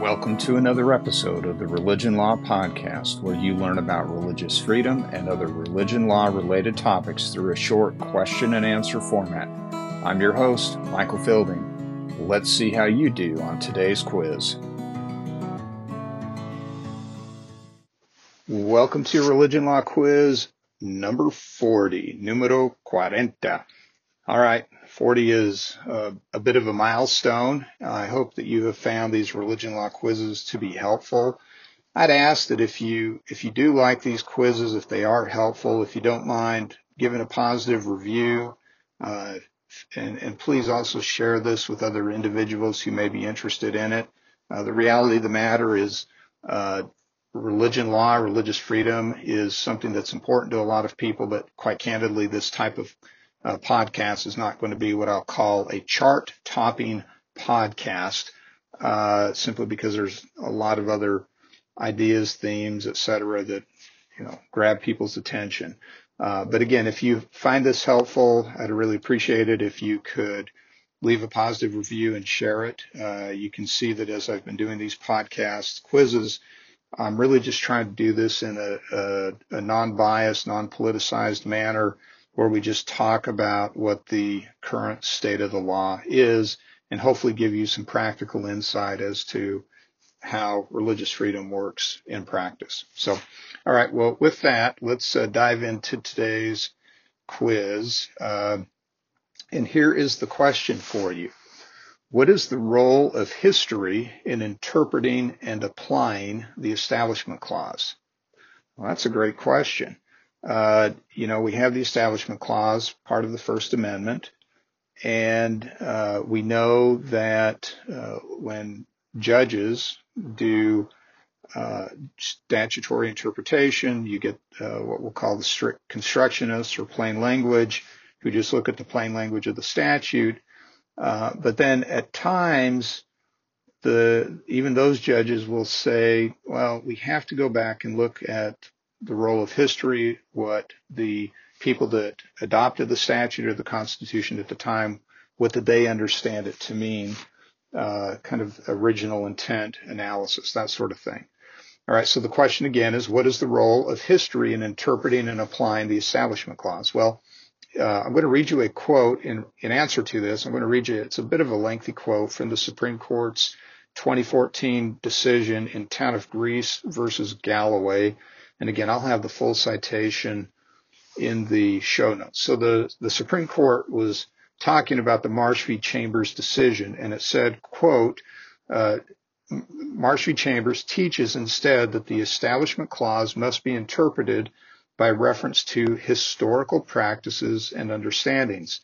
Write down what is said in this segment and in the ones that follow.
Welcome to another episode of the Religion Law Podcast, where you learn about religious freedom and other religion law related topics through a short question and answer format. I'm your host, Michael Fielding. Let's see how you do on today's quiz. Welcome to your Religion Law Quiz number 40, numero 40. All right, 40 is a, a, bit of a milestone. I hope that you have found these religion law quizzes to be helpful. I'd ask that if you if you do like these quizzes, if they are helpful, if you don't mind giving a positive review, uh, and, and, please also share this with other individuals who may be interested in it. Uh, the reality of the matter is uh, religion law, religious freedom is something that's important to a lot of people, but quite candidly, this type of uh, podcast is not going to be what I'll call a chart topping podcast, uh, simply because there's a lot of other ideas, themes, etc., that you know grab people's attention. Uh, but again, if you find this helpful, I'd really appreciate it if you could leave a positive review and share it. Uh, you can see that as I've been doing these podcasts, quizzes, I'm really just trying to do this in a, a, a non-biased, non-politicized manner where we just talk about what the current state of the law is and hopefully give you some practical insight as to how religious freedom works in practice. So, all right, well, with that, let's uh, dive into today's quiz. Uh, and here is the question for you. What is the role of history in interpreting and applying the Establishment Clause? Well, that's a great question. Uh, you know, we have the Establishment Clause, part of the First Amendment, and uh, we know that uh, when judges do uh, statutory interpretation, you get uh, what we'll call the strict constructionists or plain language, who just look at the plain language of the statute. Uh, but then at times, the even those judges will say, well, we have to go back and look at the role of history, what the people that adopted the statute or the Constitution at the time, what did they understand it to mean, uh, kind of original intent analysis, that sort of thing. All right, so the question again is what is the role of history in interpreting and applying the Establishment Clause? Well, uh, I'm going to read you a quote in, in answer to this. I'm going to read you, it's a bit of a lengthy quote from the Supreme Court's 2014 decision in Town of Greece versus Galloway. And again, I'll have the full citation in the show notes. So the, the Supreme Court was talking about the Marsh v. Chambers decision, and it said, quote, uh, Marsh v. Chambers teaches instead that the Establishment Clause must be interpreted by reference to historical practices and understandings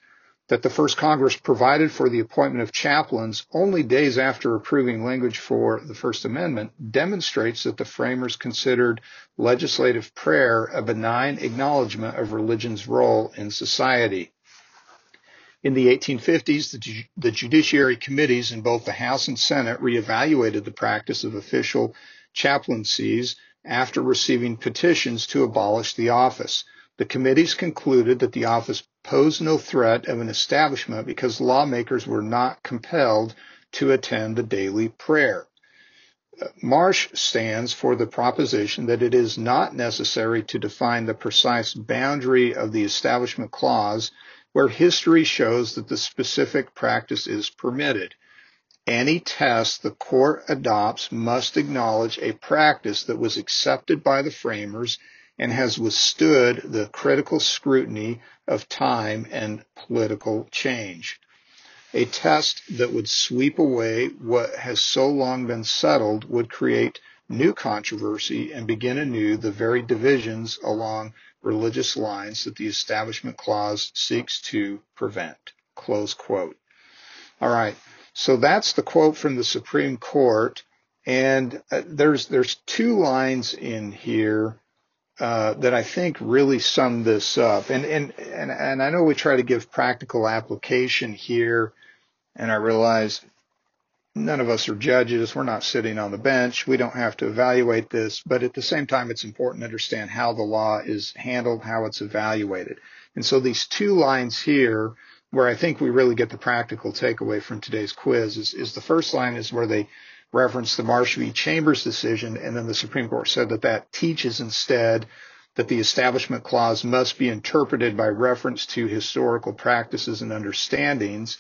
that the first Congress provided for the appointment of chaplains only days after approving language for the First Amendment demonstrates that the framers considered legislative prayer a benign acknowledgement of religion's role in society. In the 1850s, the, the judiciary committees in both the House and Senate reevaluated the practice of official chaplaincies after receiving petitions to abolish the office. The committees concluded that the office posed no threat of an establishment because lawmakers were not compelled to attend the daily prayer. Marsh stands for the proposition that it is not necessary to define the precise boundary of the Establishment Clause where history shows that the specific practice is permitted. Any test the court adopts must acknowledge a practice that was accepted by the framers and has withstood the critical scrutiny of time and political change. A test that would sweep away what has so long been settled would create new controversy and begin anew the very divisions along religious lines that the Establishment Clause seeks to prevent. Close quote. All right. So that's the quote from the Supreme Court. And uh, there's, there's two lines in here uh, that I think really sum this up. And, and, and, and I know we try to give practical application here, and I realize none of us are judges. We're not sitting on the bench. We don't have to evaluate this, but at the same time, it's important to understand how the law is handled, how it's evaluated. And so these two lines here, where I think we really get the practical takeaway from today's quiz is, is the first line is where they referenced the Marsh v. Chambers decision, and then the Supreme Court said that that teaches instead that the Establishment Clause must be interpreted by reference to historical practices and understandings.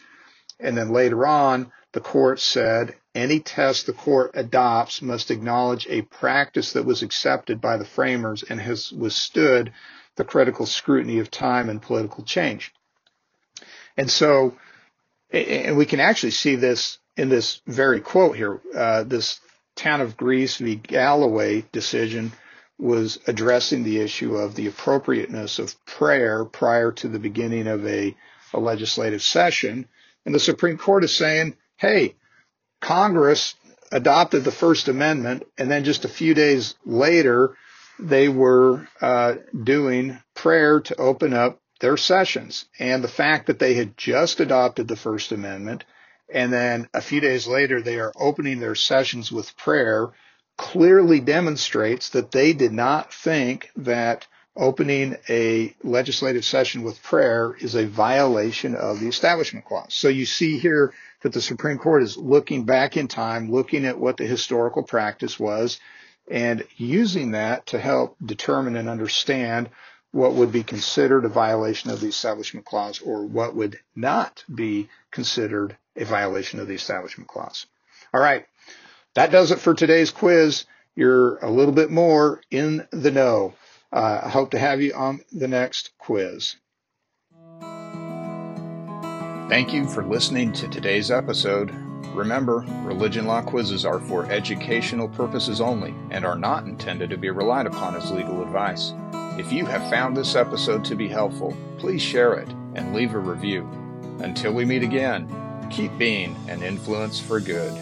And then later on, the court said any test the court adopts must acknowledge a practice that was accepted by the framers and has withstood the critical scrutiny of time and political change. And so, and we can actually see this in this very quote here. Uh, this town of Greece v. Galloway decision was addressing the issue of the appropriateness of prayer prior to the beginning of a, a legislative session. And the Supreme Court is saying, hey, Congress adopted the First Amendment, and then just a few days later, they were uh, doing prayer to open up their sessions. And the fact that they had just adopted the First Amendment, and then a few days later, they are opening their sessions with prayer, clearly demonstrates that they did not think that opening a legislative session with prayer is a violation of the Establishment Clause. So you see here that the Supreme Court is looking back in time, looking at what the historical practice was, and using that to help determine and understand what would be considered a violation of the Establishment Clause or what would not be considered a violation of the Establishment Clause. All right. That does it for today's quiz. You're a little bit more in the know. Uh, I hope to have you on the next quiz. Thank you for listening to today's episode. Remember, religion law quizzes are for educational purposes only and are not intended to be relied upon as legal advice. If you have found this episode to be helpful, please share it and leave a review. Until we meet again, keep being an influence for good.